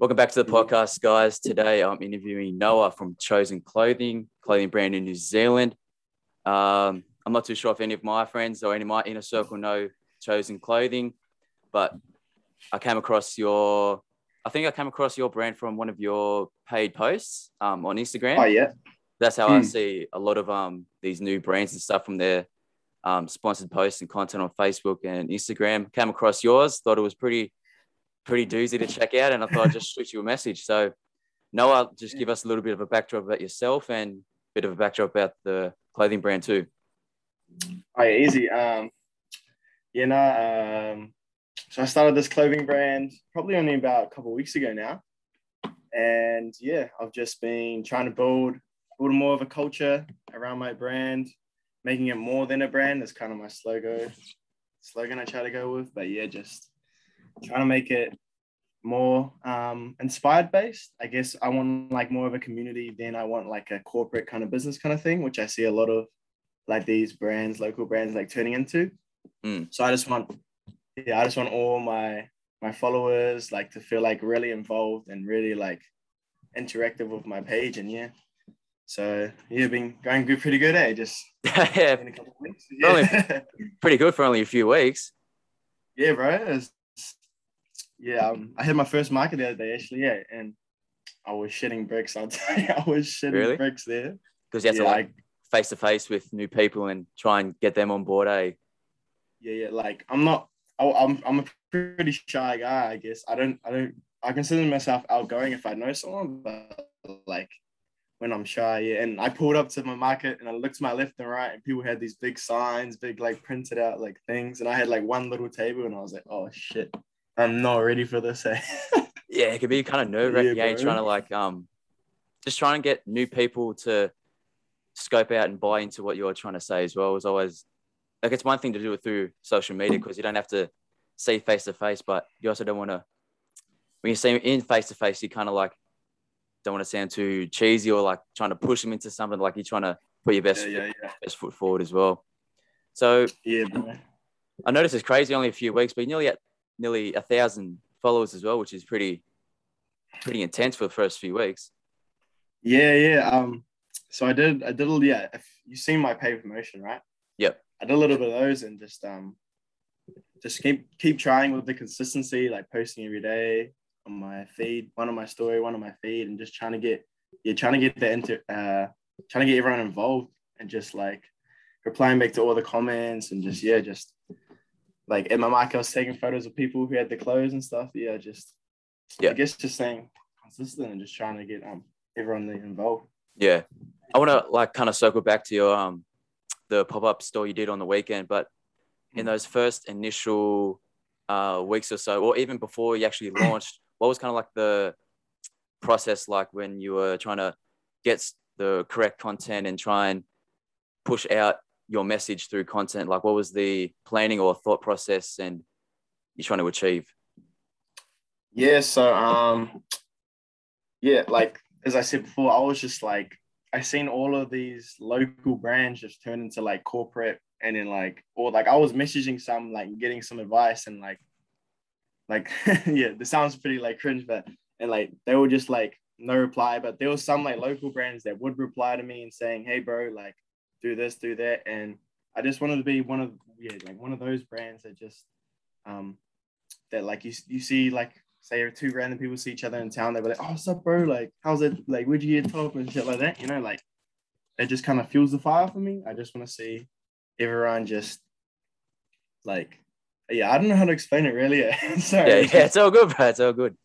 Welcome back to the podcast, guys. Today I'm interviewing Noah from Chosen Clothing, clothing brand in New Zealand. Um, I'm not too sure if any of my friends or any of my inner circle know Chosen Clothing, but I came across your, I think I came across your brand from one of your paid posts um, on Instagram. Oh yeah, That's how I see a lot of um, these new brands and stuff from their um, sponsored posts and content on Facebook and Instagram. Came across yours, thought it was pretty, pretty doozy to check out, and I thought I'd just shoot you a message. So, Noah, just give us a little bit of a backdrop about yourself and a bit of a backdrop about the clothing brand too. oh yeah, easy. Um, you know, um, so I started this clothing brand probably only about a couple of weeks ago now, and yeah, I've just been trying to build build more of a culture around my brand, making it more than a brand. That's kind of my slogan slogan I try to go with. But yeah, just trying to make it more um, inspired based. I guess I want like more of a community than I want like a corporate kind of business kind of thing, which I see a lot of like these brands, local brands, like turning into. Mm. So I just want, yeah, I just want all my my followers like to feel like really involved and really like interactive with my page, and yeah. So yeah, been going good, pretty good, eh? Just yeah, in a couple of weeks. Yeah, pretty good for only a few weeks. yeah, bro. It's- yeah, um, I had my first market the other day actually, yeah, and I was shitting bricks. I'll tell you, I was shitting Really? bricks there. Because you have yeah, to like face to face with new people and try and get them on board. Eh? yeah, yeah. Like I'm not. I, I'm I'm a pretty shy guy. I guess I don't I don't I consider myself outgoing if I know someone, but like when I'm shy, yeah. And I pulled up to my market and I looked to my left and right, and people had these big signs, big like printed out like things, and I had like one little table, and I was like, oh shit, I'm not ready for this. Eh? Yeah, it can be kind of nerve wracking. Yeah, Yeah, trying to like um, just trying to get new people to scope out and buy into what you're trying to say as well. Is always like it's one thing to do it through social media because you don't have to see face to face, but you also don't want to when you see in face to face, you kind of like don't want to sound too cheesy or like trying to push them into something. Like you're trying to put your best yeah, yeah, yeah, best foot forward as well. So yeah, bro. I noticed it's crazy, only a few weeks, but nearly at nearly a thousand followers as well, which is pretty pretty intense for the first few weeks. Yeah, yeah. Um, so I did, I did, a- yeah. If you seen my paid promotion, right? Yep. I did a little bit of those and just um, just keep keep trying with the consistency, like posting every day on my feed, one on my story, one on my feed, and just trying to get, yeah, trying to get the inter, uh, trying to get everyone involved and just like replying back to all the comments and just yeah, just like in my mic, I was taking photos of people who had the clothes and stuff. Yeah, just Yeah. I guess just saying consistent and just trying to get um everyone involved. Yeah, I want to like kind of circle back to your um the pop up store you did on the weekend, but in those first initial uh, weeks or so, or even before you actually launched, what was kind of like the process like when you were trying to get the correct content and try and push out your message through content? Like, what was the planning or thought process and you're trying to achieve? Yeah, so um yeah, like as I said before, I was just like I seen all of these local brands just turn into like corporate and then like or like I was messaging some like getting some advice and like like yeah, this sounds pretty like cringe, but and like they were just like no reply, but there was some like local brands that would reply to me and saying, Hey bro, like do this, do that. And I just wanted to be one of yeah, like one of those brands that just um that like you you see like say two random people see each other in town, they'll be like, "Oh, what's up, bro? Like, how's it? Like, where'd you get top and shit like that?" You know, like it just kind of fuels the fire for me. I just want to see everyone just like, yeah, I don't know how to explain it really. Sorry, Yeah, yeah, it's all good, bro. It's all good.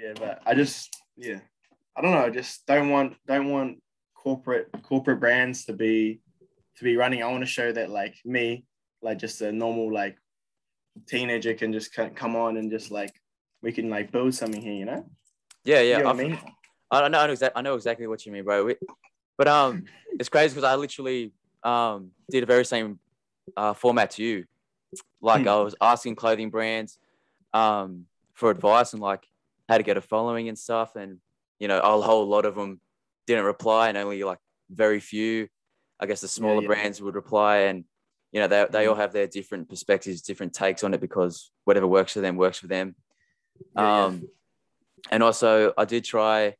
yeah, but I just yeah, I don't know. I just don't want don't want corporate corporate brands to be to be running. I want to show that like me, like just a normal like teenager can just co- come on and just like we can like build something here, you know? Yeah, You yeah. know I, mean? I know, I know, exactly, I know exactly what you mean, bro. We- But um, it's crazy because I literally um did a very same uh, format to you. Like Hmm. I was asking clothing brands um for advice and like how to get a following and stuff, and you know a whole lot of them didn't reply, and only like very few, I guess the smaller yeah. brands would reply, and you know they they all have their different perspectives, different takes on it because whatever works for them works for them. Yeah, yeah. Um, and also I did try.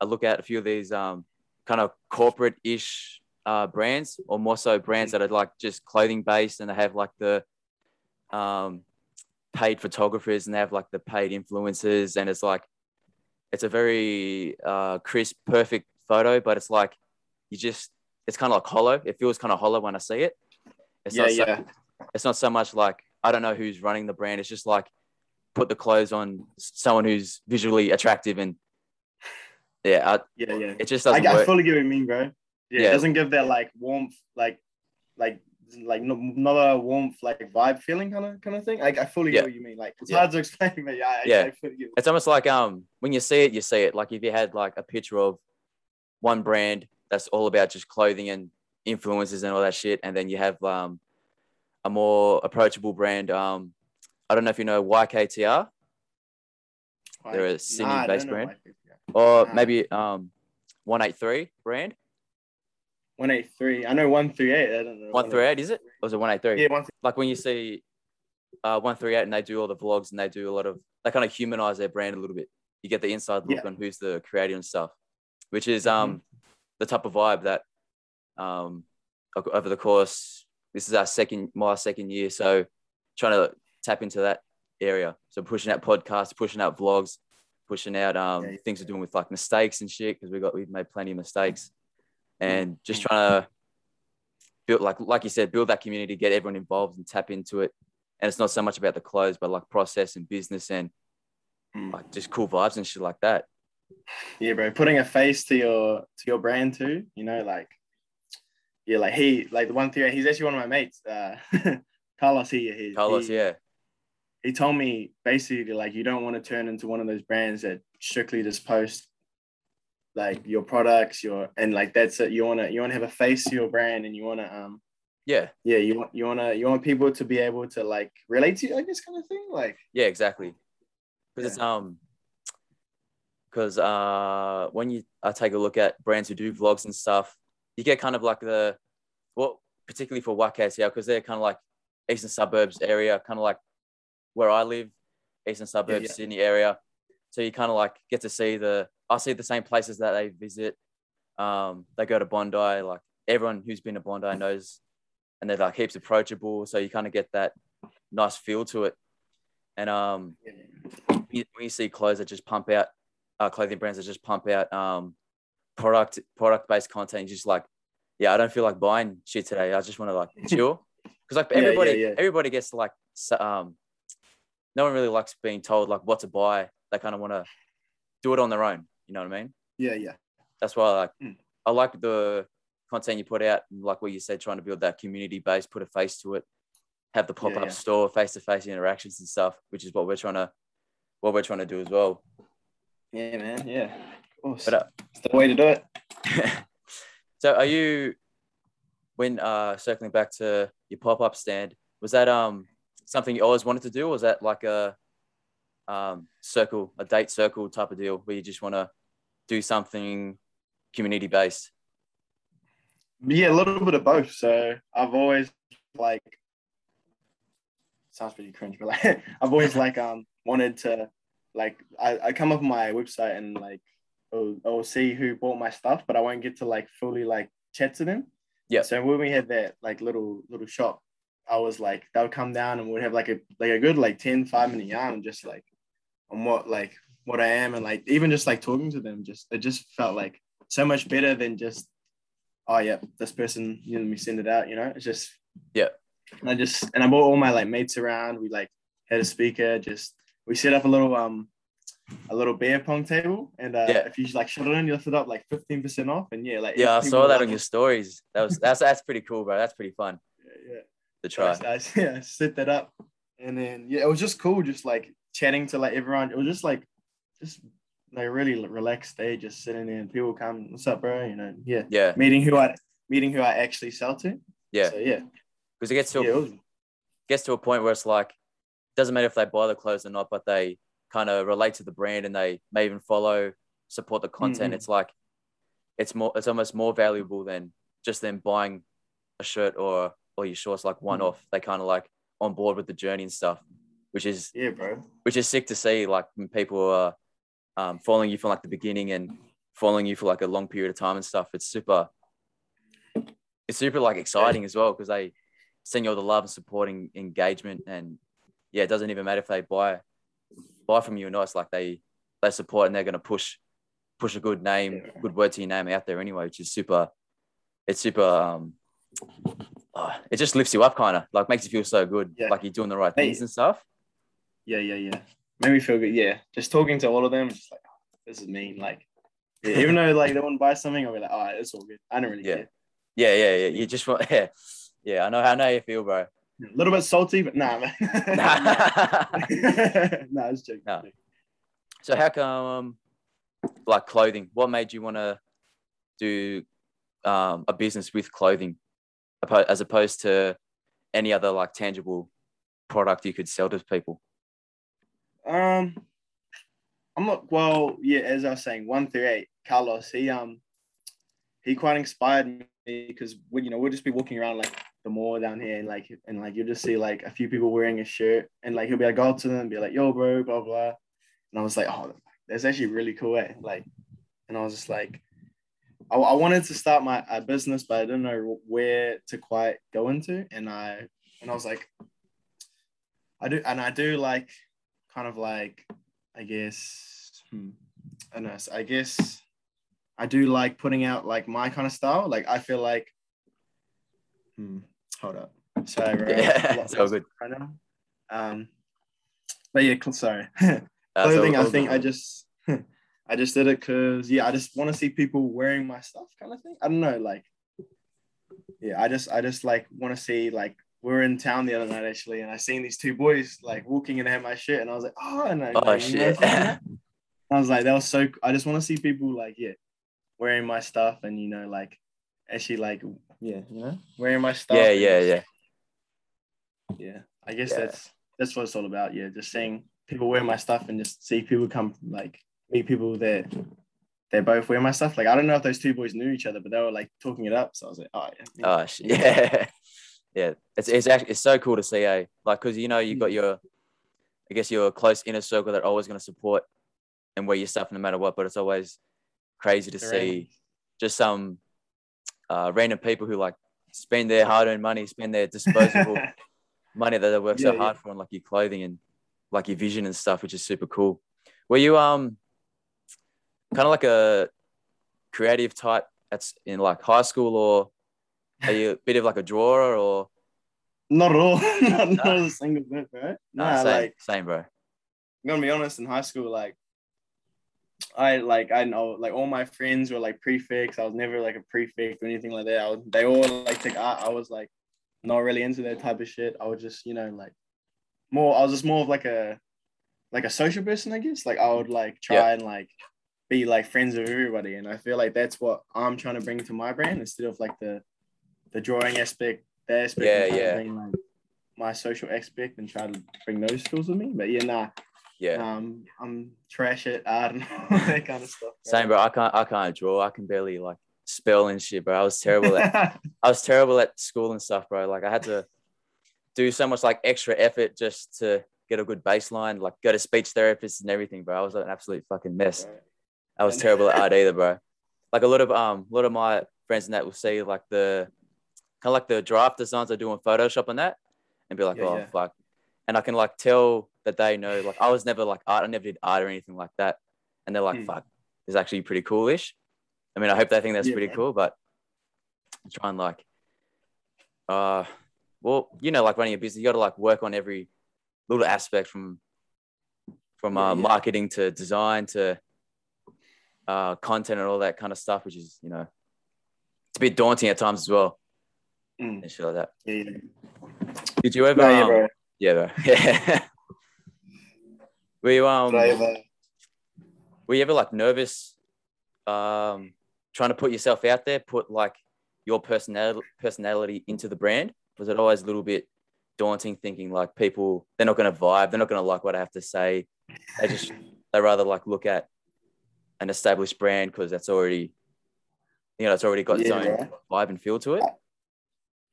I look at a few of these um, kind of corporate-ish uh, brands, or more so brands that are like just clothing based, and they have like the um, paid photographers, and they have like the paid influencers, and it's like it's a very uh, crisp, perfect photo, but it's like you just it's kind of like hollow. It feels kind of hollow when I see it. It's yeah, not so, yeah. it's not so much like I don't know who's running the brand. It's just like put the clothes on someone who's visually attractive and yeah, I, Yeah, yeah. it just I, doesn't I work. fully get what you mean, bro. Yeah, Yeah. it doesn't give that like warmth, like, like, like no, not a warmth, like vibe feeling kind of kind of thing. Like, I fully Yeah. get what you mean. Like, it's Yeah. hard to explain, but yeah, I, Yeah. I fully get. It's almost like um when you see it, you see it. Like if you had like a picture of one brand that's all about just clothing and influences and all that shit, and then you have um a more approachable brand. Um, I don't know if you know YKTR they're a nah, Sydney-based I brand. or Nah. maybe um 183 brand. 183. I know 138. I don't know. 138 is it? Or was it 183? Yeah, one. Like when you see uh 138 and they do all the vlogs and they do a lot of they kind of humanize their brand a little bit. You get the inside look Yeah. on who's the creator and stuff, which is Mhm. um the type of vibe that um over the course this is our second my second year, so trying to tap into that area. So pushing out podcasts, pushing out vlogs, pushing out um Yeah, yeah. things we're doing with like mistakes and shit because we got we've made plenty of mistakes, and just Mm. trying to build like like you said, build that community, get everyone involved and tap into it. And it's not so much about the clothes, but like process and business and Mm. like just cool vibes and shit like that. Yeah, bro. Putting a face to your to your brand too. You know, like yeah, like he like the one theory. He's actually one of my mates. Uh, Carlos. He, he Carlos, he, yeah, He told me basically like you don't want to turn into one of those brands that strictly just post like your products, your and like that's it. You wanna you wanna have a face to your brand, and you wanna um yeah, yeah you want you wanna you want people to be able to like relate to you, I guess, kind of thing. Like yeah, exactly. Because it's um, because uh, when you I take a look at brands who do vlogs and stuff, you get kind of like the well, particularly for YKTL because they're kind of like eastern suburbs area, kind of like where I live, eastern suburbs, yeah. Sydney area. So you kind of like get to see the I see the same places that they visit. Um, they go to Bondi, like everyone who's been to Bondi knows, and they're like heaps approachable. So you kind of get that nice feel to it. And um, you, when you see clothes that just pump out, uh, clothing brands that just pump out um, product product based content, you're just like, yeah, I don't feel like buying shit today. I just want to like chill because like Yeah, yeah, everybody yeah. everybody gets like um, no one really likes being told like what to buy. They kind of want to do it on their own. You know what I mean? yeah, yeah, That's why I like Mm. I like the content you put out, like what you said, trying to build that community base, put a face to it, have the pop up yeah. store, face to face interactions and stuff, which is what we're trying to what we're trying to do as well. yeah, man, yeah. Of course, But uh, it's the way to do it. so are you when uh circling back to your pop-up stand was that um something you always wanted to do or was that like a um circle a date circle type of deal where you just want to do something community based Yeah, a little bit of both. So I've always like sounds pretty cringe, but like I've always like um wanted to like I, I come up on my website and like I'll, I'll see who bought my stuff, but I won't get to like fully like chat to them. Yeah. So when we had that like little little shop, I was like they'll come down and we'd have like a like a good like 10, 5 minute yarn and just like on what like what I am and like even just like talking to them, just it just felt like so much better than just oh yeah, this person, you know, let me send it out, you know. It's just Yeah. And I just and I brought all my like mates around. We like had a speaker, just we set up a little um a little beer pong table and uh Yeah. if you like shut it in, you lift it up like 15% off and yeah, like yeah i saw that on your stories that was that's that's pretty cool bro that's pretty fun yeah, to yeah. try I, I, yeah, set that up. And then yeah, it was just cool, just like chatting to like everyone. It was just like just like really relaxed day, just sitting there and people come, what's up, bro? You know, yeah. yeah Meeting who I meeting who I actually sell to. yeah So yeah. because it gets to Yeah, a was, gets to a point where it's like doesn't matter if they buy the clothes or not, but they kind of relate to the brand and they may even follow, support the content. Mhm. It's like it's more it's almost more valuable than just them buying a shirt or or your shorts like one Mm. off. They kind of like on board with the journey and stuff, which is yeah, bro. which is sick to see. Like when people are um, following you from like the beginning and following you for like a long period of time and stuff. It's super, it's super like exciting as well because they send you all the love and supporting engagement and yeah, it doesn't even matter if they buy buy from you or not. It's like they they support and they're gonna push push a good name, Yeah. good word to your name out there anyway, which is super. It's super. Um, uh, it just lifts you up, kind of like makes you feel so good, Yeah. like you're doing the right things and stuff. Yeah, yeah, yeah. Made me feel good. Yeah, just talking to all of them, just like oh, this is mean. Like, yeah, even though like they want to buy something, I'll be like, all right, it's all good. I don't really Yeah. care. Yeah, yeah, yeah. You just want, yeah, yeah. I know, I know you feel, bro. A little bit salty, but nah, man. nah, it's joking. No. So how come, like clothing? What made you want to do um, a business with clothing, as opposed to any other like tangible product you could sell to people? Um, I'm not well. Yeah, as I was saying, one through eight, Carlos. He um, he quite inspired me because we, you know, we'll just be walking around like the mall down here, and like, and like you'll just see like a few people wearing a shirt, and like he'll be like, go to them and be like, yo, bro, blah blah. And I was like, oh, that's actually really cool, eh? Like, and I was just like, I, I wanted to start my a business, but I didn't know where to quite go into, and I, and I was like, I do, and I do like, kind of like I guess hmm, I know. so I guess I do like putting out like my kind of style. Like I feel like hmm, hold up. Sorry, bro. Yeah, all good. right now. Um but yeah, sorry. Uh, so- I think I just I just did it because yeah, I just want to see people wearing my stuff kind of thing. I don't know, like yeah, I just I just like want to see like we were in town the other night actually, and I seen these two boys like walking and they had my shit, and I was like, oh, and I, Oh like, you know, shit! I was like, that was so. I just want to see people like, yeah, wearing my stuff, and you know, like, actually, like, yeah, you know, wearing my stuff. yeah, yeah, yeah. yeah. I guess Yeah. that's that's what it's all about. Yeah, just seeing people wear my stuff and just see people come like meet people that they both wear my stuff. Like I don't know if those two boys knew each other, but they were like talking it up. So I was like, oh yeah, yeah. Oh shit! Yeah, yeah. It's it's actually it's so cool to see, eh? Like, cause you know you got your, I guess your close inner circle that are always going to support and wear your stuff no matter what. But it's always crazy to see just some uh, random people who like spend their hard-earned money, spend their disposable money that they work so Yeah, hard for, on like your clothing and like your vision and stuff, which is super cool. Were you um kind of like a creative type that's in like high school, or are you a bit of like a drawer, or Not at all. not, not Nah. a single bit, bro. Nah, same, like same, bro? I'm gonna be honest, in high school, like I like I know like all my friends were like prefects. I was never like a prefect or anything like that. I was, they all like took art. I was like not really into that type of shit. I would just, you know, like more I was just more of like a like a social person, I guess. Like I would like try Yeah. and like be like friends with everybody. And I feel like that's what I'm trying to bring to my brand instead of like the the drawing aspect, the aspect Yeah, I'm trying to yeah. like my social aspect and try to bring those skills with me. But yeah, nah, Yeah, um, I'm trash at art and all that kind of stuff. same, bro. I can't, I can't draw. I can barely like spell and shit, bro. I was terrible at, I was terrible at school and stuff, bro. Like I had to do so much like extra effort just to get a good baseline, like go to speech therapists and everything, bro. I was like, an absolute fucking mess. I was terrible at art either, bro. Like a lot of um, a lot of my friends and that will see like the kind of like the draft designs I do on Photoshop and that, and be like, Yeah, oh yeah. fuck, and I can like tell that they know like I was never like art, I never did art or anything like that, and they're like, Hmm. fuck, it's actually pretty coolish. I mean, I hope they think that's Yeah, pretty man. cool, but try and like, uh, well, you know, like running a business, you got to like work on every little aspect from from uh, marketing to design to uh, content and all that kind of stuff, which is you know it's a bit daunting at times as well Mm, and shit like that. yeah, yeah. Did you ever? No, yeah, um, bro. yeah, bro. Yeah. were you um? Ever- Were you ever like nervous, um, trying to put yourself out there, put like your personality personality into the brand? Was it always a little bit daunting, thinking like people they're not going to vibe, they're not going to like what I have to say. They just they rather like look at an established brand because that's already, you know, it's already got its Yeah, own vibe and feel to it.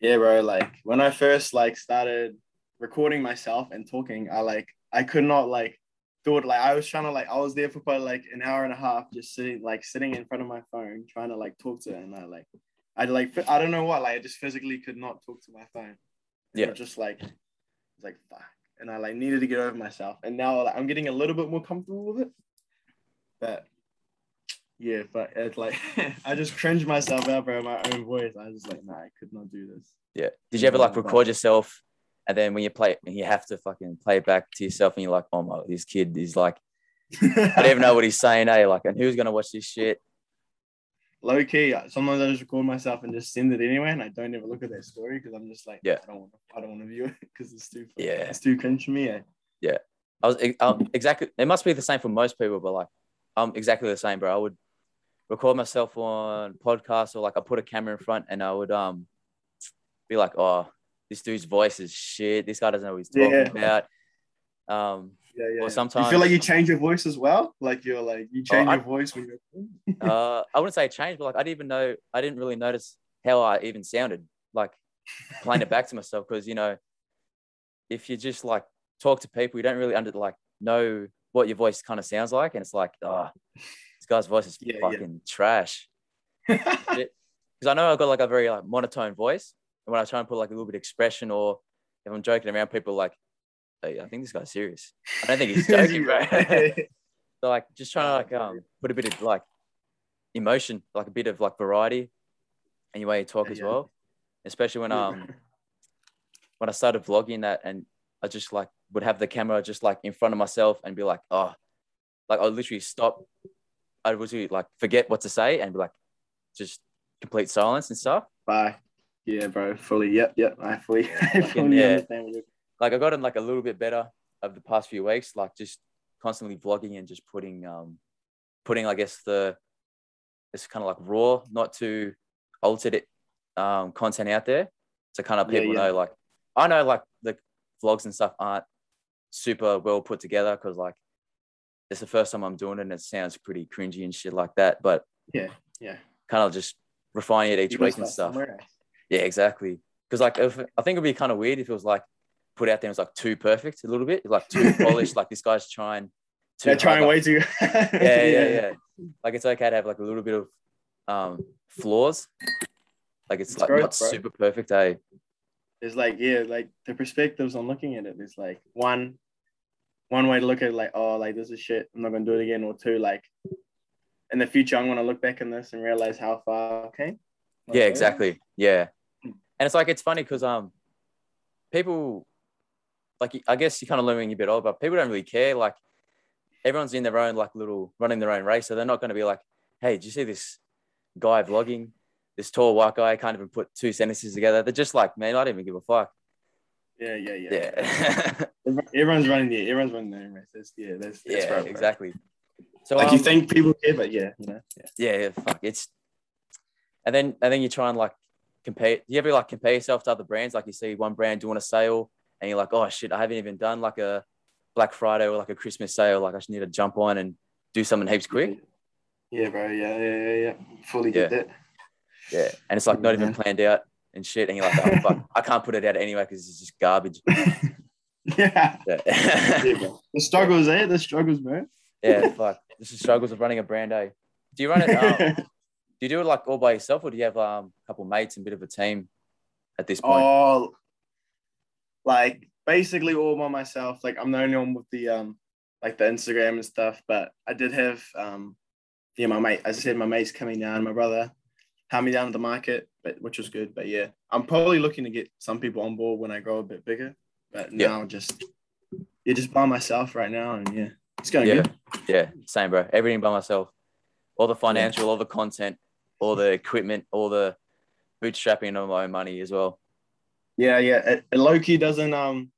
Yeah, bro. Like when I first like started recording myself and talking, I like I could not like thought like I was trying to like I was there for probably like an hour and a half just sitting like sitting in front of my phone trying to like talk to it and I like I like I don't know what like I just physically could not talk to my phone. Yeah. Just like it's like fuck. And I like needed to get over myself. And now like, I'm getting a little bit more comfortable with it. But yeah, but it's like I just cringed myself out by my own voice. I was like, nah, I could not do this. Yeah. Did you ever like record yourself and then when you play it and you have to fucking play it back to yourself and you're like, oh my, this kid is like, I don't even know what he's saying, eh? Like, and who's gonna watch this shit? Low key, sometimes I just record myself and just send it anyway, and I don't ever look at that story because I'm just like, yeah, I don't want, to, I don't want to view it because it's too, yeah, it's too cringe for me. Eh? Yeah, I was um, exactly. It must be the same for most people, but like, I'm exactly the same, bro. I would record myself on podcasts or like I put a camera in front and I would um be like, oh, this dude's voice is shit. This guy doesn't know what he's talking yeah. about. Um, yeah, yeah. Or sometimes you feel like you change your voice as well. Like you're like you change oh, your voice when you're. uh, I wouldn't say change, but like I didn't even know. I didn't really notice how I even sounded. Like playing it back to myself because you know, if you just like talk to people, you don't really under like know what your voice kind of sounds like, and it's like, oh, this guy's voice is yeah, fucking yeah. trash. Because I know I've got like a very like monotone voice, and when I try and put like a little bit of expression or if I'm joking around, people like, hey, I think this guy's serious. I don't think he's joking, bro. so like just trying to like um put a bit of like emotion, like a bit of like variety in your way you talk yeah, as yeah. well. Especially when um when I started vlogging that and I just like would have the camera just like in front of myself and be like, oh, like I literally stop I would like forget what to say and be like, just complete silence and stuff. Bye. Yeah, bro. Fully. Yep. Yep. I fully, I fully yeah. understand. Like I got in like a little bit better over the past few weeks, like just constantly vlogging and just putting, um, putting, I guess the, it's kind of like raw, not too altered um, content out there. So kind of people yeah, yeah. know, like, I know like the vlogs and stuff aren't super well put together because like it's the first time I'm doing it and it sounds pretty cringy and shit like that. But yeah, yeah, kind of just refining it each you week and stuff. Yeah, exactly. Because like, if, I think it'd be kind of weird if it was like put out there and it was like too perfect a little bit, like too polished. like this guy's trying. Too They're trying way too. yeah, yeah, yeah, yeah. Like it's okay to have like a little bit of um flaws. Like it's, it's like growth, not bro. super perfect, eh? It's like yeah, like the perspectives on looking at it is like one one way to look at it like, oh, like this is shit. I'm not gonna do it again. Or two, like in the future, I'm gonna look back in this and realize how far I came. Like, yeah, exactly. Yeah, and it's like it's funny because um, people like I guess you're kind of learning a bit older, but people don't really care. Like everyone's in their own like little running their own race, so they're not going to be like, hey, did you see this guy vlogging? This tall white guy can't even put two sentences together. They're just like, man, I don't even give a fuck. Yeah, yeah, yeah. Yeah. everyone's running. Yeah, everyone's running their own race. That's, yeah, that's, that's yeah, right, exactly. So like um, you think people care, but yeah, you know, yeah. yeah, yeah, fuck. It's and then and then you try and like compare. Do you ever like compare yourself to other brands? Like you see one brand doing a sale, and you're like, oh shit, I haven't even done like a Black Friday or like a Christmas sale. Like I just need to jump on and do something heaps quick. Yeah, bro. Yeah, yeah, yeah, yeah. Fully get yeah. that. Yeah, and it's like not even planned out and shit, and you're like, oh fuck, I can't put it out anyway because it's just garbage. yeah. the struggles, eh? The struggles, man. yeah, fuck. This is struggles of running a brand, eh? Do you run it? Um, do you do it like all by yourself, or do you have um, a couple mates and a bit of a team at this point? Oh, like basically all by myself. Like I'm the only one with the um, like the Instagram and stuff. But I did have um, yeah, my mate. As I said, my mate's coming down. My brother had me down at the market, but which was good. But yeah, I'm probably looking to get some people on board when I grow a bit bigger. But now yeah. just yeah, just by myself right now, and yeah, it's going yeah. good. Yeah, same, bro. Everything by myself. All the financial, yeah. all the content, all the equipment, all the bootstrapping of my own money as well. Yeah, yeah. It, Loki doesn't. Um,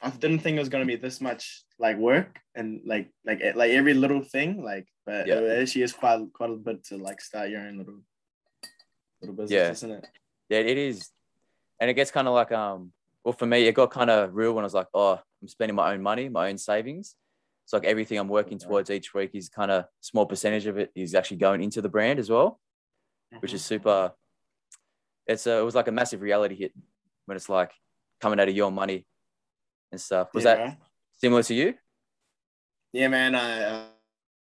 I didn't think it was gonna be this much like work and like like like every little thing like, but yeah. it actually is quite quite a bit to like start your own little little business, yeah. isn't it? Yeah, it is. And it gets kind of like, um, well, for me, it got kind of real when I was like, oh, I'm spending my own money, my own savings. It's like everything I'm working towards each week is kind of small percentage of it is actually going into the brand as well, which is mm-hmm. super. It's a, it was like a massive reality hit when it's like coming out of your money and stuff. Was yeah. that similar to you? yeah, man. I uh,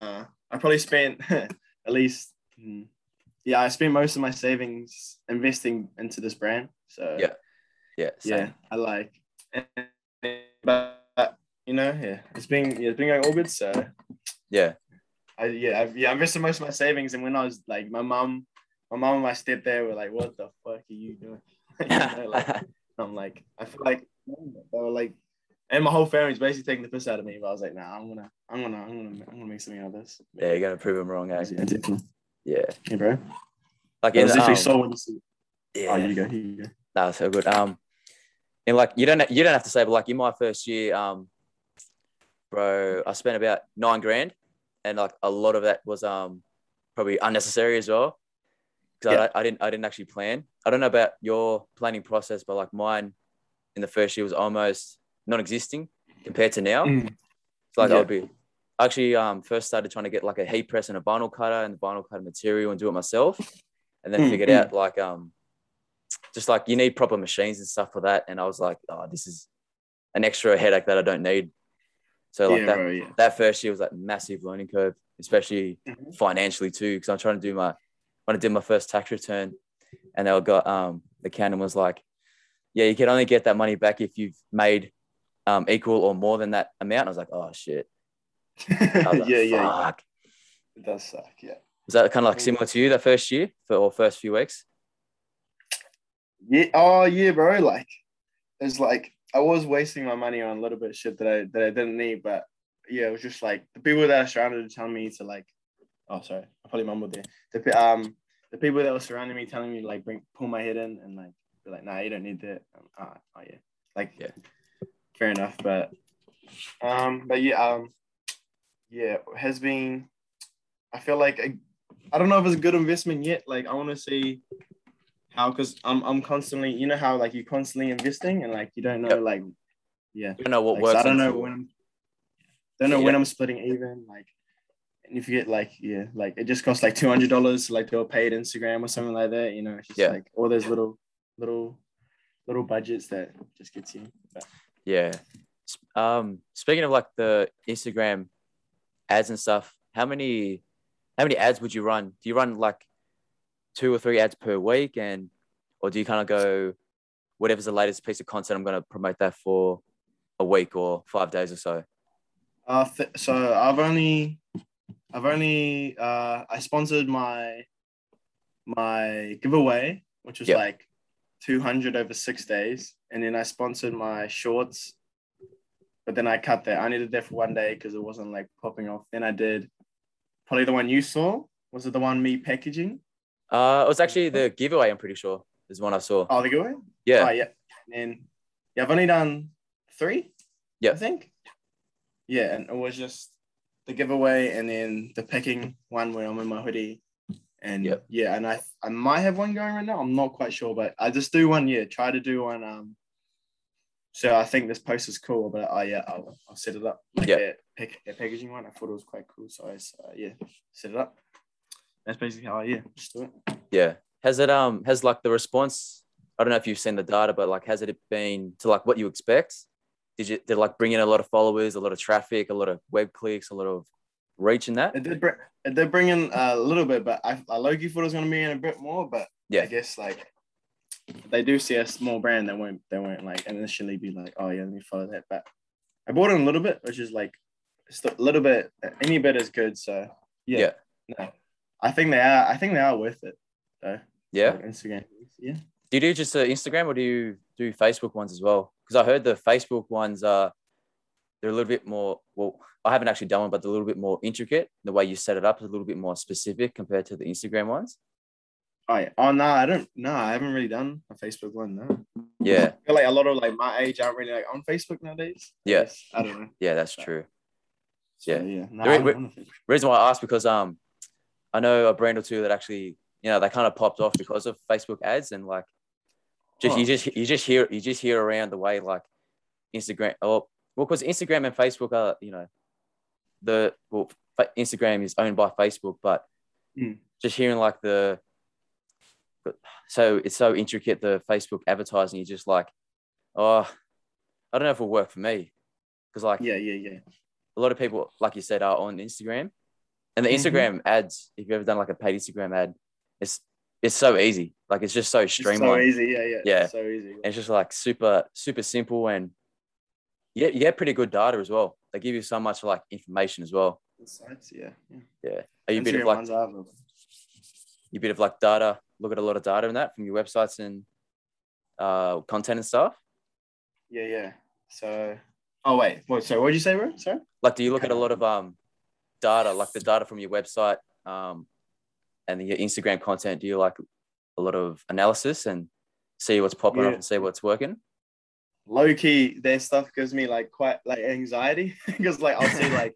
uh, I probably spent at least mm, yeah, I spent most of my savings investing into this brand. So Yeah, yeah, same. yeah, I like. But you know, yeah, it's been yeah, it's been going all good. So yeah, I yeah, I've, yeah, I invested most of my savings, and when I was like, my mom, my mom and my stepdad were like, "What the fuck are you doing?" You know, like, I'm like, I feel like they were like, and my whole family's basically taking the piss out of me. But I was like, nah, I'm gonna, I'm gonna, I'm gonna, I'm gonna make something out of this. yeah. You're gonna prove them wrong, eh? Yeah. Yeah, bro. like in was um, so yeah. Oh, you go, here you go. No, so good. Um, and like you don't you don't have to say, but like in my first year, um, bro, I spent about nine grand, and like a lot of that was um probably unnecessary as well, because Yeah. I, I didn't I didn't actually plan. I don't know about your planning process, but like mine in the first year was almost non-existing compared to now. Mm. It's like Yeah. I would be. Actually um first started trying to get like a heat press and a vinyl cutter and the vinyl cutter material and do it myself, and then Mm, figured out like um just like you need proper machines and stuff for that. And I was like, oh, this is an extra headache that I don't need. So like yeah, that bro, yeah. that first year was like massive learning curve, especially Mhm. financially too, because I'm trying to do my when I did my first tax return, and they got um the accountant was like, yeah, you can only get that money back if you've made um equal or more than that amount. And I was like, oh shit. I yeah, yeah, Fuck. it does suck. Yeah. Was that kind of like similar to you that first year for or first few weeks? Yeah. Oh, yeah, bro. Like, it's like I was wasting my money on a little bit of shit that I that I didn't need, but yeah, it was just like the people that are surrounded to tell me to like. Oh, sorry, I probably mumbled there. The um the people that were surrounding me telling me like bring pull my head in and like be like, nah, you don't need that. Um, ah, oh yeah, like Yeah. fair enough, but um, but yeah, um, yeah, has been. I feel like I, I don't know if it's a good investment yet. Like I want to see how because I'm I'm constantly you know how like you're constantly investing and like you don't know Yep. like yeah You don't know what like, so. I don't know when I'm don't know when I'm splitting even like and if you get like yeah like it just costs like two hundred dollars to like do a paid Instagram or something like that you know it's just Yeah. like all those little little little budgets that just gets you but, Yeah. Um, speaking of like the Instagram ads and stuff, how many how many ads would you run? Do you run like two or three ads per week and or do you kind of go whatever's the latest piece of content I'm gonna promote that for a week or five days or so? uh th- so I've only I've only uh I sponsored my my giveaway which was Yep. like 200 over six days and then I sponsored my shorts but then I cut that I only did that for one day because it wasn't like popping off. Then I did probably the one you saw. Was it the one me packaging? Uh, it was actually the giveaway. I'm pretty sure is one I saw. oh the giveaway? Yeah, oh yeah. And then yeah I've only done three Yeah. I think. Yeah and it was just the giveaway and then the packing one where I'm in my hoodie. And Yep. yeah and I I might have one going right now. I'm not quite sure but I just do one yeah try to do one um so I think this post is cool but oh yeah I'll, I'll set it up like Yeah. pack, that packaging one I thought it was quite cool so I uh, yeah set it up that's basically how I yeah just do it yeah. Has it um has like the response? I don't know if you've seen the data, but like has it been to like what you expect? Did you did like bring in a lot of followers, a lot of traffic, a lot of web clicks, a lot of reach in that? It did, bring, it did bring in a little bit, but I, I low key thought it was gonna be in a bit more. But Yeah. I guess like they do see a small brand, they won't they won't like initially be like, oh yeah, let me follow that. But I bought in a little bit, which is like just a little bit. Any bit is good. So yeah, no, I think they are. I think they are worth it though. Yeah. Like Instagram. Yeah. Do you do just uh, Instagram or do you do Facebook ones as well? Because I heard the Facebook ones are they're a little bit more. Well, I haven't actually done one, but they're a little bit more intricate. The way you set it up is a little bit more specific compared to the Instagram ones. Oh yeah. Oh no, I don't. No, I haven't really done a Facebook one. No. Yeah, I feel like a lot of like my age aren't really like on Facebook nowadays. I Yeah. I don't know. yeah, that's true. So, Yeah. yeah. No, There- I'm- I'm on Facebook. reason why I asked because um I know a brand or two that actually you know they kind of popped off because of Facebook ads and like just you Oh. just you just hear you just hear around the way like Instagram or well because Instagram and Facebook are you know the well Instagram is owned by Facebook but Mm. just hearing like the but- so it's so intricate the Facebook advertising you're just like oh I don't know if it'll work for me because like Yeah, yeah, yeah. a lot of people, like you said, are on Instagram, and the Mhm. Instagram ads. If you've ever done like a paid Instagram ad, it's it's so easy. Like it's just so It's so easy. Yeah, yeah. Yeah. So easy. And it's just like super super simple, and yeah, you get pretty good data as well. They give you so much like information as well. Sites, yeah. yeah. Yeah. Are you a bit of like you a bit of like data? Look at a lot of data in that from your websites and uh, content and stuff. Yeah, yeah. So, oh wait, what? So, what did you say, bro? Sorry. Like, do you look at a lot of um data, like the data from your website, um, and your Instagram content? Do you like a lot of analysis and see what's popping up and see what's working? Low key, their stuff gives me like quite like anxiety because like I'll see like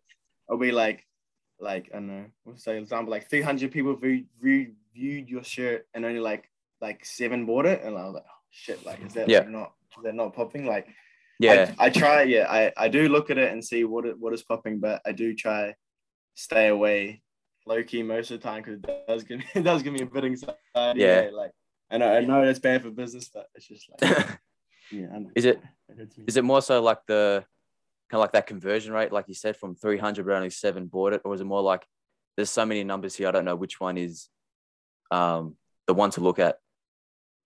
I'll be like like I don't know, what's say example like 300 people view, view, viewed your shirt and only like like seven bought it, and I was like, oh, shit, like is that Yeah. like, not that not popping? Like Yeah, I, I try, yeah, I, I do look at it and see what it, what is popping, but I do try stay away low key most of the time because it does give me it does give me a bit anxiety. Yeah. like I know I know that's bad for business, but it's just like yeah. Is it It is it more so like the kind of like that conversion rate, like you said, from three hundred but only seven bought it, or is it more like there's so many numbers here, I don't know which one is um the one to look at?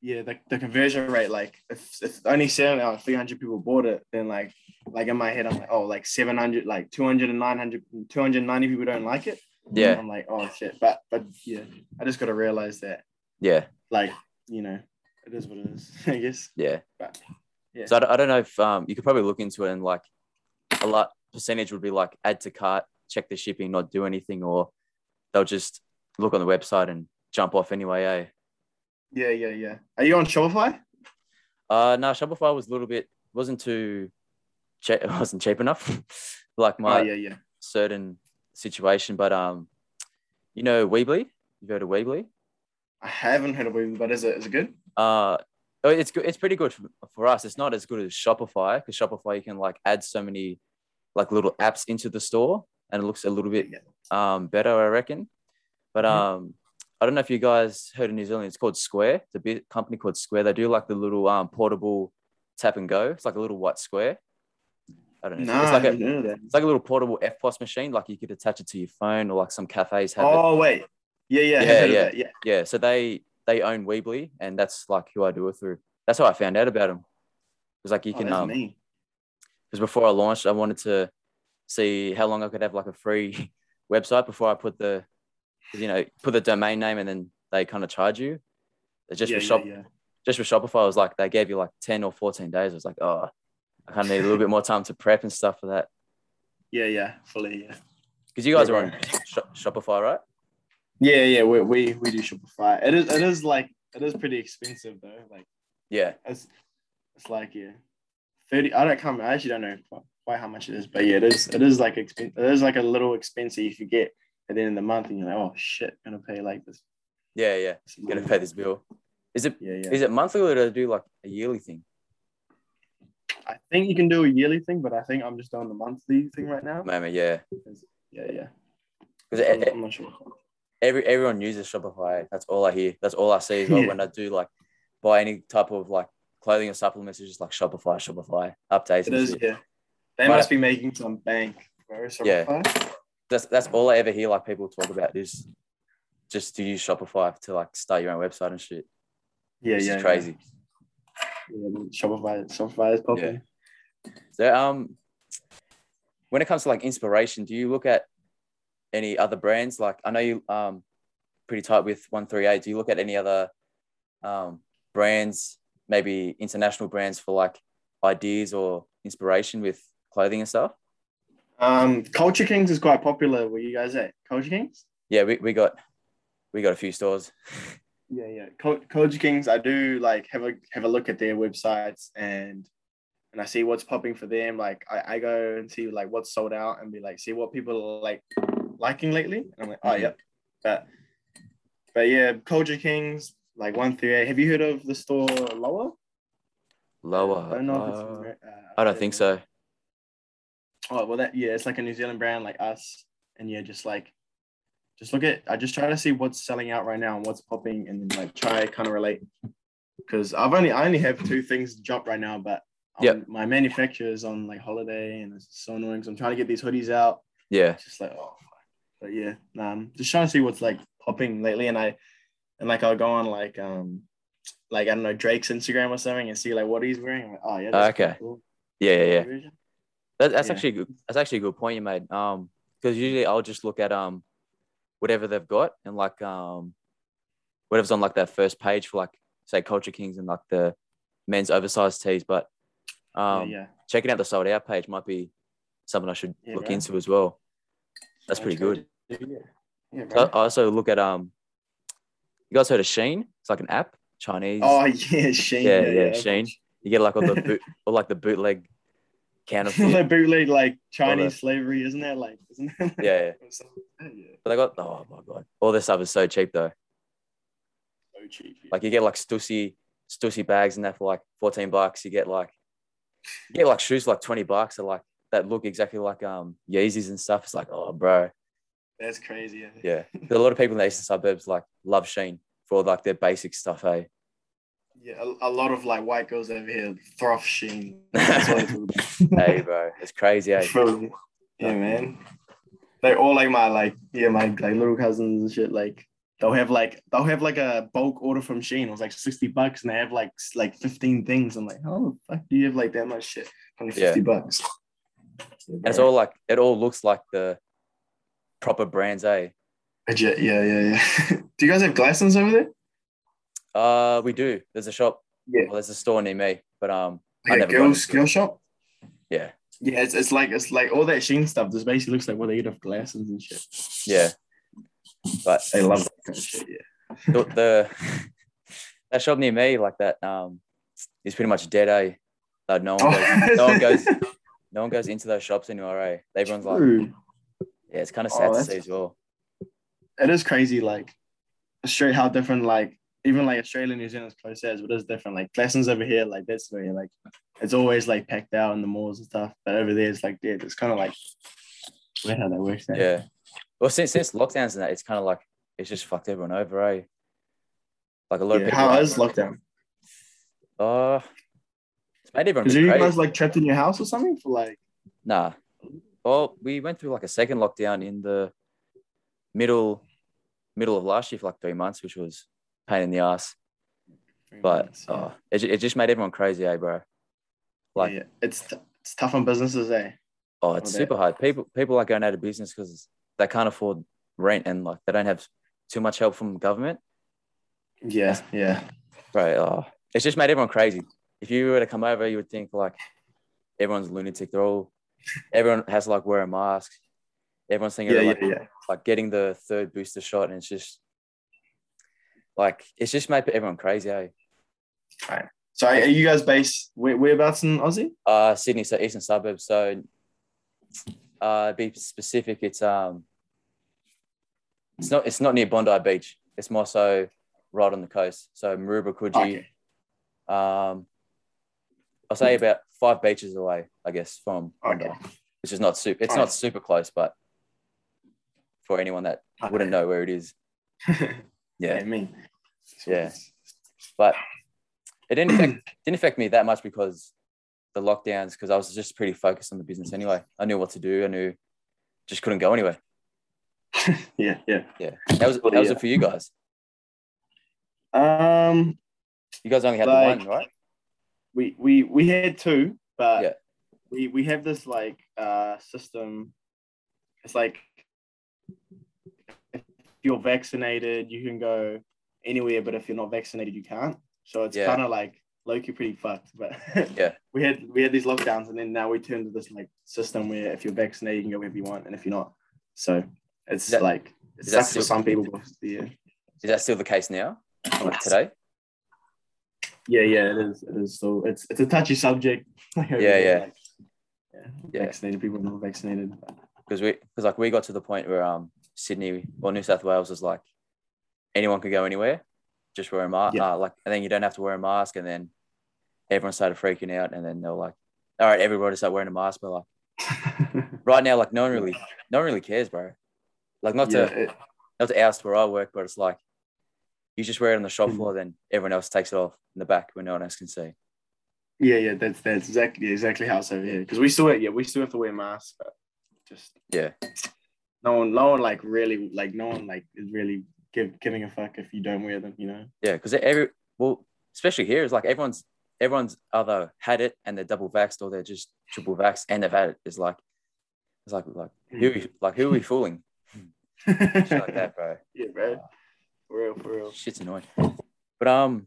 yeah, the, the conversion rate, like if, if only seven out of 300 people bought it, then like like in my head, I'm like, oh, like 700, like 200 and 900, 290 people don't like it. Yeah, I'm like, oh shit. But but yeah, I just gotta realize that yeah, like, you know, it is what it is, I guess. yeah. But yeah. So I I don't know if um, you could probably look into it and like a lot percentage would be like add to cart, check the shipping, not do anything, or they'll just look on the website and jump off anyway. Eh? yeah, yeah, yeah. Are you on Shopify? Uh, no, Shopify was a little bit wasn't too cheap. It wasn't cheap enough, like my oh yeah, yeah. certain situation. But um, you know Weebly. You've heard of Weebly? I haven't heard of Weebly, but is it is it good? Uh, oh, it's good. It's pretty good for, for us. It's not as good as Shopify because Shopify you can like add so many like little apps into the store and it looks a little bit um better, I reckon. But Mhm. um, I don't know if you guys heard of New Zealand. It's called Square. It's a big company called Square. They do like the little um portable tap and go. It's like a little white square. I don't know. Nah, it's like I a didn't know that. it's like a little portable EFTPOS machine. Like you could attach it to your phone or like some cafes have it. Oh wait, yeah, yeah, Yeah, have heard of yeah. yeah. Yeah, so they they own Weebly, and that's like who I do it through. That's how I found out about them. It's like you Oh, can that's um because before I launched, I wanted to see how long I could have like a free website before I put the you know put the domain name and then they kind of charge you. It's just yeah, for shop yeah, yeah. just for Shopify, it was like they gave you like ten or fourteen days. I was like, oh, I kind of need a little bit more time to prep and stuff for that. Yeah, yeah, fully, yeah. Because you guys are on. Sh- Shopify, right? Yeah, yeah, we, we we do Shopify. It is it is like it is pretty expensive though. Like Yeah, it's it's like yeah, thirty. I don't come. I actually don't know quite- quite how much it is, but yeah, it is it is like expen- It is like a little expensive if you get at the end of the month and you're like, oh shit, I'm gonna pay like this. yeah, yeah. Gonna pay this bill. Is it Yeah, yeah. is it monthly or do they do like a yearly thing? I think you can do a yearly thing, but I think I'm just doing the monthly thing right now. Maybe, yeah. Yeah, yeah. Because I'm, I'm not eh, sure. every everyone uses Shopify. That's all I hear. That's all I see as well Yeah. when I do like buy any type of like clothing or supplements. It's just like Shopify, Shopify updates. It is. shit. Yeah. They But- must be making some bank. Bro, Yeah. Shopify. That's that's all I ever hear like people talk about is just to use Shopify to like start your own website and shit. Yeah, It's yeah. crazy. Yeah, yeah Shopify. Shopify is popular. So um, when it comes to like inspiration, do you look at any other brands? Like I know you um pretty tight with one three eight. Do you look at any other um brands, maybe international brands for like ideas or inspiration with clothing and stuff? Um, Culture Kings is quite popular. Where you guys at? Culture Kings? Yeah, we, we got we got a few stores. Yeah, yeah. Culture Kings. I do like have a have a look at their websites and and I see what's popping for them. Like I, I go and see like what's sold out and be like see what people are like liking lately. And I'm like, oh Mhm. yep. But but yeah, Culture Kings like one through eight. Have you heard of the store Lower? Lower. I don't know if it's. uh, uh, I don't think so. Oh well, that yeah, it's like a New Zealand brand like us, and yeah, just like, just look at. I just try to see what's selling out right now and what's popping, and then like try kind of relate. Because I've only I only have two things to jump right now, but Yep. my manufacturer is on like holiday and it's so annoying. So I'm trying to get these hoodies out. Yeah. It's just like oh, but yeah, um, just trying to see what's like popping lately, and I and like I'll go on like um like I don't know Drake's Instagram or something and see like what he's wearing. Like, oh yeah, that's Okay. cool. Yeah. Yeah. Yeah. That, that's Yeah. actually good. That's actually a good point you made. Um, because usually I'll just look at um, whatever they've got and like um, whatever's on like that first page for like say Culture Kings and like the men's oversized tees. But um, yeah, yeah. checking out the sold out page might be something I should Yeah, look right. into as well. That's pretty good. Yeah, yeah So. I also look at um, you guys heard of Shein? It's like an app, Chinese. Oh yeah, Shein. Yeah, Yeah, yeah, Shane. You get like all the boot, or like the bootleg counterfeit. like bootleg like Chinese the- slavery, isn't that like? Isn't that like, yeah, yeah. yeah. But they got oh my god, all this stuff is so cheap though. So cheap. yeah. Like you get like Stussy, Stussy bags and that for like 14 bucks. You get like you get like shoes for like 20 bucks that like that look exactly like um Yeezys and stuff. It's like, oh bro. That's crazy. Yeah. Yeah. A lot of people in the eastern suburbs like love Shein for like their basic stuff, hey. Yeah, a, a lot of like white girls over here throw Shein. That's what it's all about. hey bro. It's crazy, hey. Bro, yeah, man. They all like my like yeah my like little cousins and shit. Like they'll have like they'll have like a bulk order from Shein. It was like sixty bucks, and they have like like fifteen things. I'm like, how the fuck do you have like that much shit? Only Yeah. fifty bucks. And it's all like it all looks like the proper brands, eh? yeah, yeah, yeah, yeah. do you guys have Glassons over there? Uh we do. There's a shop, Yeah. well, there's a store near me, but um I Okay, never girls, girl shop. yeah, Yeah, it's, it's like it's like all that Shein stuff. This basically looks like what they eat off Glassons and shit. yeah. But They love that kind of shit. Yeah. the, the that shop near me, like that, um, is pretty much dead. Eh? Like no one goes, no one goes, no one goes into those shops anymore. Eh? Everyone's like, yeah, it's kind of Oh, sad to see as well. it is crazy, like straight how different, like even like Australia, New Zealand's close as, but it's different. Like lessons over here, like that's very like it's always like packed out in the malls and stuff. But over there, it's like dead. It's kind of like weird how that works. Out. Yeah. Well, since since lockdowns and that, it's kind of like it's just fucked everyone over. Eh? Like a lot of people. how like, is lockdown? Uh, it's made everyone are you guys like trapped in your house or something for like? Nah. Well, we went through like a second lockdown in the middle middle of last year for like three months, which was pain in the ass. But months, yeah. oh, it, it just made everyone crazy, eh, bro? like- yeah, it's t- it's tough on businesses, eh? Oh, it's super hard. People people are going out of business because they can't afford rent and like they don't have too much help from government. Yeah, yeah, Right. Oh, it's just made everyone crazy. If you were to come over, you would think like everyone's lunatic. They're all everyone has to like wear a mask. Everyone's thinking yeah, yeah, like, yeah. like getting the third booster shot, and it's just like it's just made everyone crazy. Eh? So are you guys based where, whereabouts in Aussie? Uh, Sydney, so eastern suburbs. So, uh, be specific, it's um, it's not it's not near Bondi Beach. It's more so right on the coast. So Maroubra, Coogee. Okay. Um, I'll say about five beaches away, I guess, from Bondi, Okay. which is not super. It's Alright. not super close, but for anyone that wouldn't know where it is, yeah, yeah. me. Yeah. But it didn't affect, didn't affect me that much because the lockdowns, because I was just pretty focused on the business anyway. I knew what to do. I knew just couldn't go anywhere. yeah, yeah. Yeah. That was that was it for you guys. Um, You guys only had Like- one, right? we we we had two, but Yeah. we we have this like uh system. It's like if you're vaccinated, you can go anywhere, but if you're not vaccinated, you can't. So it's Yeah. kind of like Loki pretty fucked. But Yeah. we had we had these lockdowns, and then now we turned to this like system where if you're vaccinated, you can go wherever you want, and if you're not, so it's that- like it sucks for some people. Yeah, Is that still the case now? Like today? yeah, yeah, it is. It is. So it's it's a touchy subject. Like, Yeah, yeah. like, yeah. Yeah. Vaccinated people, not vaccinated. Because we because like we got to the point where um Sydney or New South Wales was like anyone could go anywhere, just wear a mask. Yeah. Uh, like and then you don't have to wear a mask, and then everyone started freaking out, and then they're like, all right, everybody start wearing a mask, but like right now, like no one really no one really cares, bro. Like not yeah, to it- not to oust where I work, but it's like you just wear it on the shop Mm. floor, then everyone else takes it off in the back where no one else can see. Yeah, yeah, that's that's exactly exactly how it's over here. Because we still yeah we still have to wear masks, but just Yeah. no one no one like really like no one like is really give, giving a fuck if you don't wear them. You know. Yeah, because every well, especially here, it's like everyone's everyone's either had it and they're double vaxxed or they're just triple vaxxed and they've had it. It's like it's like like who we, like who are we fooling? Shit like that, bro. yeah, bro. For real, for real. Shit's annoying. But um,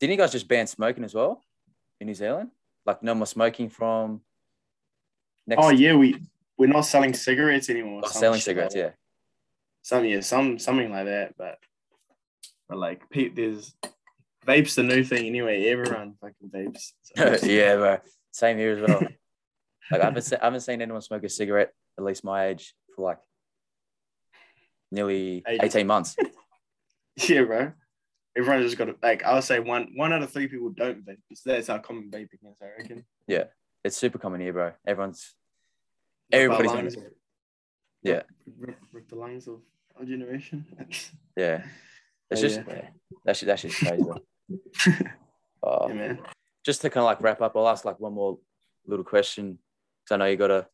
didn't you guys just ban smoking as well in New Zealand? Like no more smoking from next. Oh yeah, we we're not selling cigarettes anymore. some selling cigarettes. like Yeah. Some yeah, some something like that. But but like there's vapes the new thing anyway. Everyone fucking vapes. So- yeah, bro. Same here as well. Like I haven't, se- I haven't seen anyone smoke a cigarette at least my age for like nearly Ages. 18 months. Yeah, bro. Everyone just got to like I would say one one out of three people don't vape. So that's how common vaping is, I reckon. Yeah. It's super common here, bro. Everyone's Everybody's lungs gonna- of- Yeah. Rip, rip the lungs of our generation. yeah. It's Oh, just yeah. yeah. that shit. That shit's crazy. Oh, yeah, man. just to kind of like wrap up, I'll ask like one more little question because I know you got a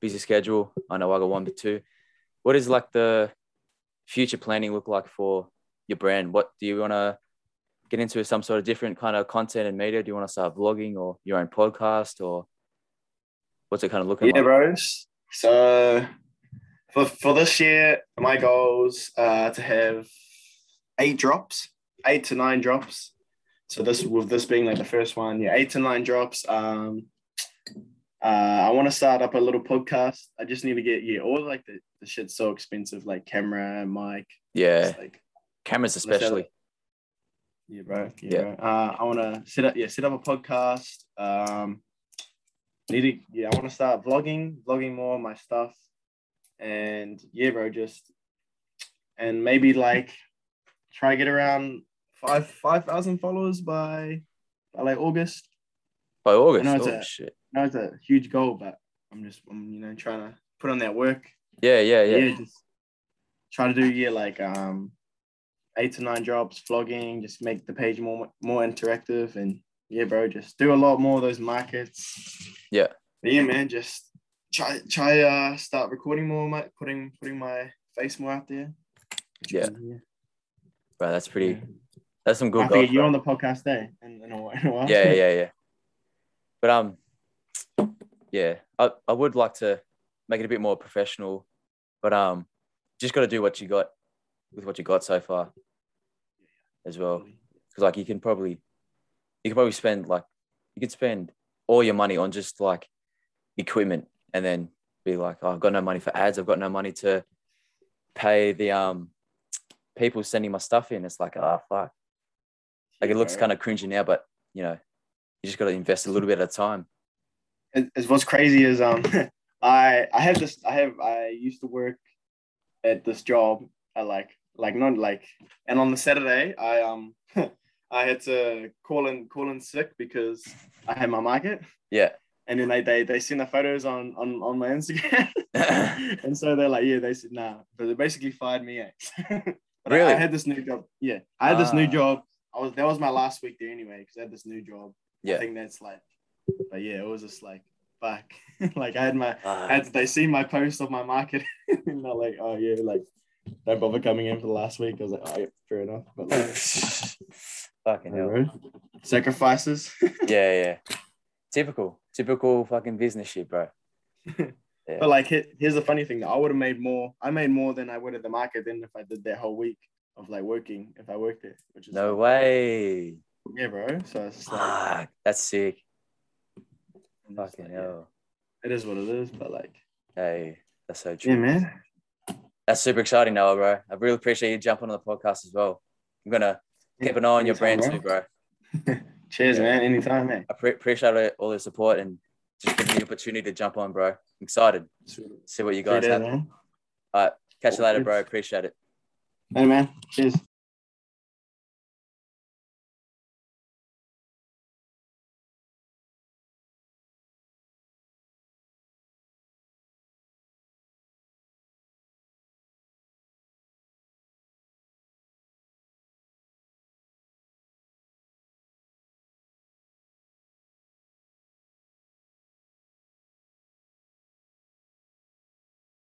busy schedule. I know I got one, but two. What is like the future planning look like for your brand? What do you want to get into? Some sort of different kind of content and media? Do you want to start vlogging or your own podcast or what's it kind of looking Yeah, like? bros. So for for this year, my goals uh to have eight drops, eight to nine drops. So this with this being like the first one, yeah, eight to nine drops. Um uh, I want to start up a little podcast. I just need to get yeah, all like the, the shit's so expensive, like camera, mic, Yeah, like cameras especially. Yeah, bro. Yeah. Yeah. bro. Uh, I want to set up, yeah, set up a podcast. Um, need to, yeah, I want to start vlogging, vlogging more of my stuff, and yeah, bro, just and maybe like try to get around five five thousand followers by by like August. By August. know it's Oh a- shit. I know it's a huge goal, but I'm just, I'm you know trying to put on that work. Yeah, yeah, yeah, yeah. just try to do yeah like um eight to nine drops vlogging just make the page more more interactive and yeah bro just do a lot more of those markets Yeah. but yeah man just try try uh start recording more my putting putting my face more out there Yeah. yeah, Bro, that's pretty. yeah. That's some good have to you bro. on the podcast there in, in, a, in a while yeah, yeah, yeah. But um, yeah, I, I would like to make it a bit more professional, but um, just got to do what you got with what you got so far, as well. Because like you can probably, you can probably spend like, you could spend all your money on just like equipment, and then be like, oh, I've got no money for ads. I've got no money to pay the um people sending my stuff in. It's like, oh fuck. Like it looks kind of cringy now, but you know, you just got to invest a little bit at a time. It- it's what's crazy is um I I have this I have I used to work at this job I like like not like and on the Saturday I um I had to call in call in sick because I had my market Yeah. And then they they, they seen the photos on on, on my Instagram and so they're like yeah they said nah but they basically fired me out. but I- Really? I, had this new job yeah I had this new Ah. job I was that was my last week there anyway because I had this new job I Yeah. think that's like, but yeah, it was just like, fuck. like I had my, I had, they see my post of my market and they're like, oh yeah, like don't bother coming in for the last week. I was like, oh yeah, fair enough. But like, fucking hell. sacrifices. Yeah, yeah. Typical, typical fucking business shit, bro. Yeah. but like, here's the funny thing. I would have made more. I made more than I would at the market than if I did that whole week of like working. If I worked there, which is No like, way. yeah, bro. So it's just like, that's sick. Fucking like, yeah, hell. it is what it is. But like, Hey, that's so true. yeah, man. That's super exciting, Noah, bro. I really appreciate you jumping on the podcast as well. I'm gonna keep an eye on your brand too, bro. Cheers, Yeah. man. Anytime, man. I pre- appreciate all the support and just giving me the opportunity to jump on, bro. I'm excited. See what you guys have. man. All right, catch you later, bro. Appreciate it. Hey, man. Cheers.